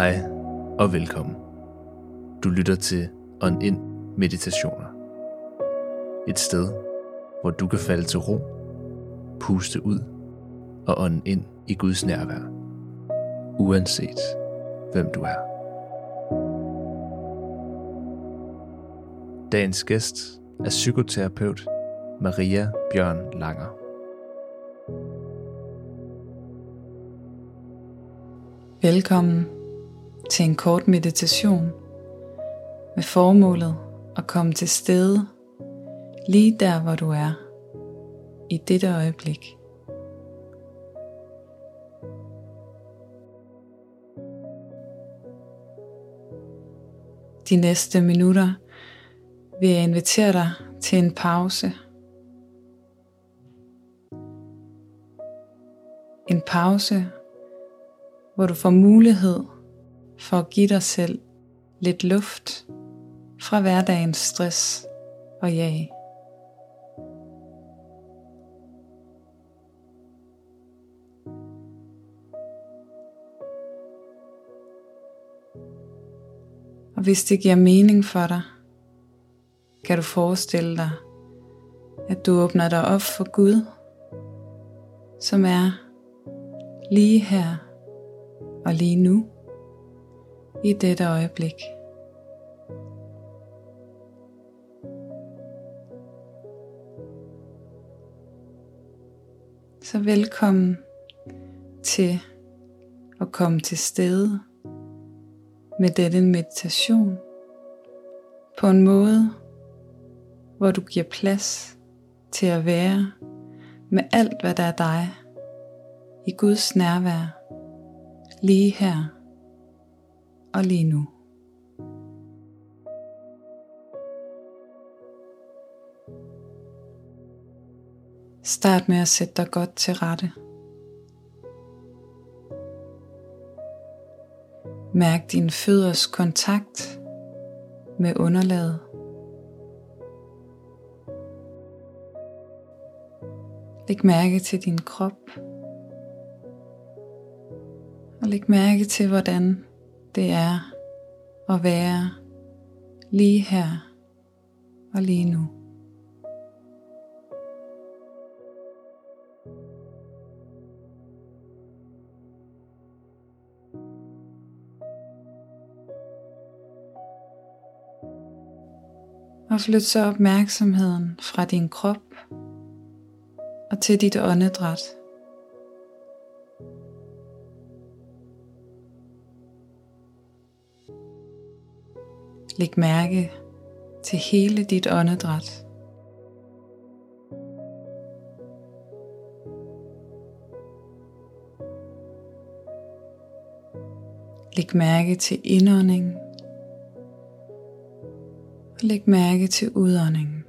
Hej og velkommen. Du lytter til On In Meditationer. Et sted, hvor du kan falde til ro, puste ud og ånde ind i Guds nærvær. Uanset hvem du er. Dagens gæst er psykoterapeut Maria Bjørn Langer. Velkommen til en kort meditation med formålet at komme til stede lige der, hvor du er i dette øjeblik. De næste minutter vil jeg invitere dig til en pause. En pause, hvor du får mulighed for at give dig selv lidt luft fra hverdagens stress og jag. Og hvis det giver mening for dig, kan du forestille dig, at du åbner dig op for Gud, som er lige her og lige nu i dette øjeblik. Så velkommen til at komme til stede med denne meditation på en måde, hvor du giver plads til at være med alt, hvad der er dig i Guds nærvær lige her og lige nu. Start med at sætte dig godt til rette. Mærk din fødders kontakt med underlaget. Læg mærke til din krop. Og læg mærke til, hvordan det er at være lige her og lige nu. Og flyt så opmærksomheden fra din krop og til dit åndedræt. Læg mærke til hele dit åndedræt. Læg mærke til indåndingen. Og læg mærke til udåndingen.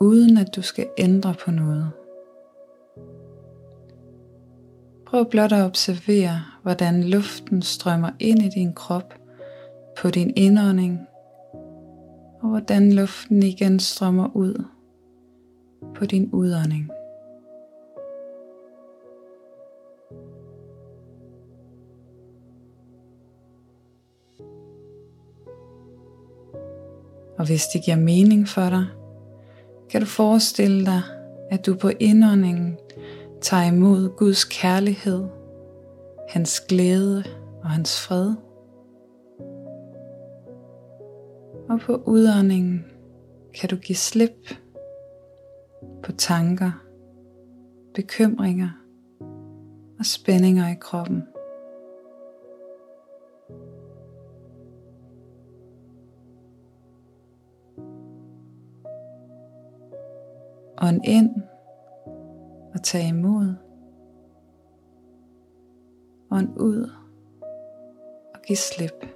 Uden at du skal ændre på noget. Prøv blot at observere, hvordan luften strømmer ind i din krop på din indånding, og hvordan luften igen strømmer ud på din udånding. Og hvis det giver mening for dig, kan du forestille dig, at du på indåndingen tager imod Guds kærlighed, hans glæde og hans fred. Og på udåndingen kan du give slip på tanker, bekymringer og spændinger i kroppen. Ånd ind og tage imod. Ånd ud og giv slip.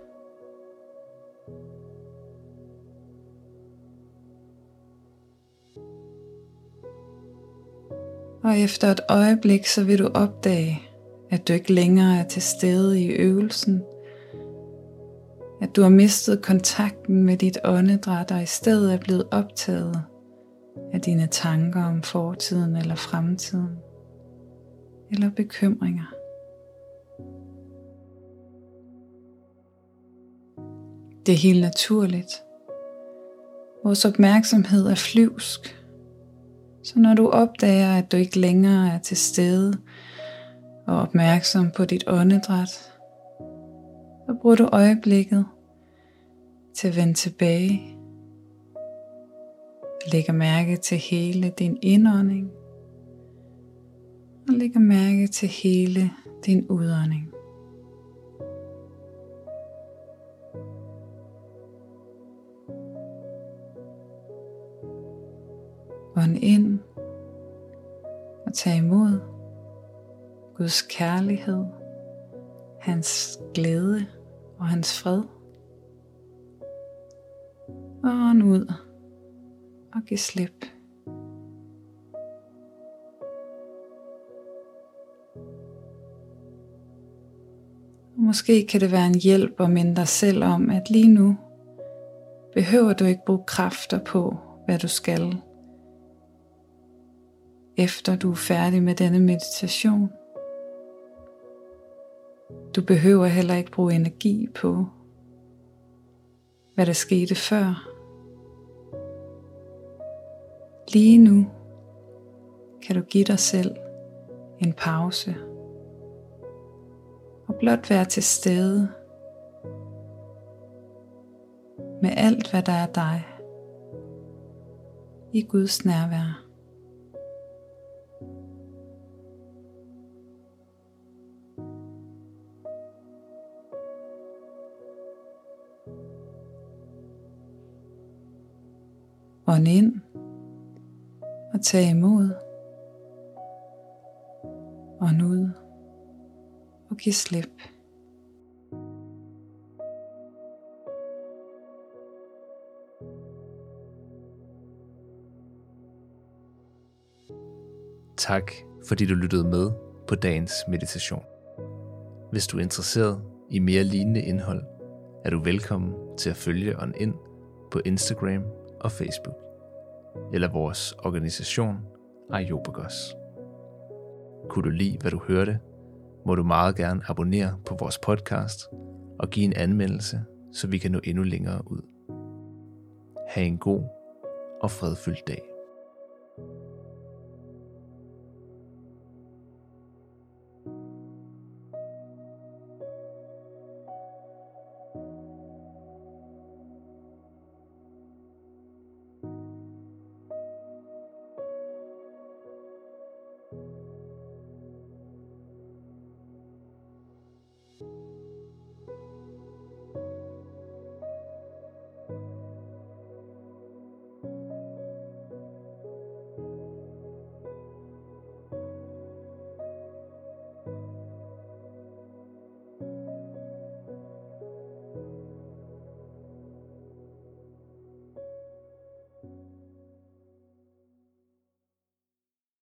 Og efter et øjeblik, så vil du opdage, at du ikke længere er til stede i øvelsen. At du har mistet kontakten med dit åndedræt og i stedet er blevet optaget af dine tanker om fortiden eller fremtiden, eller bekymringer. Det er helt naturligt. Vores opmærksomhed er flyvsk. Så når du opdager, at du ikke længere er til stede og opmærksom på dit åndedræt, så bruger du øjeblikket til at vende tilbage. Lægger mærke til hele din indånding og lægger mærke til hele din udånding. Ånd ind og tag imod Guds kærlighed, hans glæde og hans fred. Og ånd ud og give slip. Måske kan det være en hjælp at minde dig selv om, at lige nu behøver du ikke bruge kræfter på, hvad du skal efter du er færdig med denne meditation. Du behøver heller ikke bruge energi på, hvad der skete før. Lige nu kan du give dig selv en pause og blot være til stede med alt, hvad der er dig i Guds nærvær. Ånd ind og tage imod. og ud og giv slip. Tak fordi du lyttede med på dagens meditation. Hvis du er interesseret i mere lignende indhold, er du velkommen til at følge On ind på Instagram og Facebook, eller vores organisation Ayobagos. Kunne du lide, hvad du hørte, må du meget gerne abonnere på vores podcast og give en anmeldelse, så vi kan nå endnu længere ud. Ha' en god og fredfyldt dag.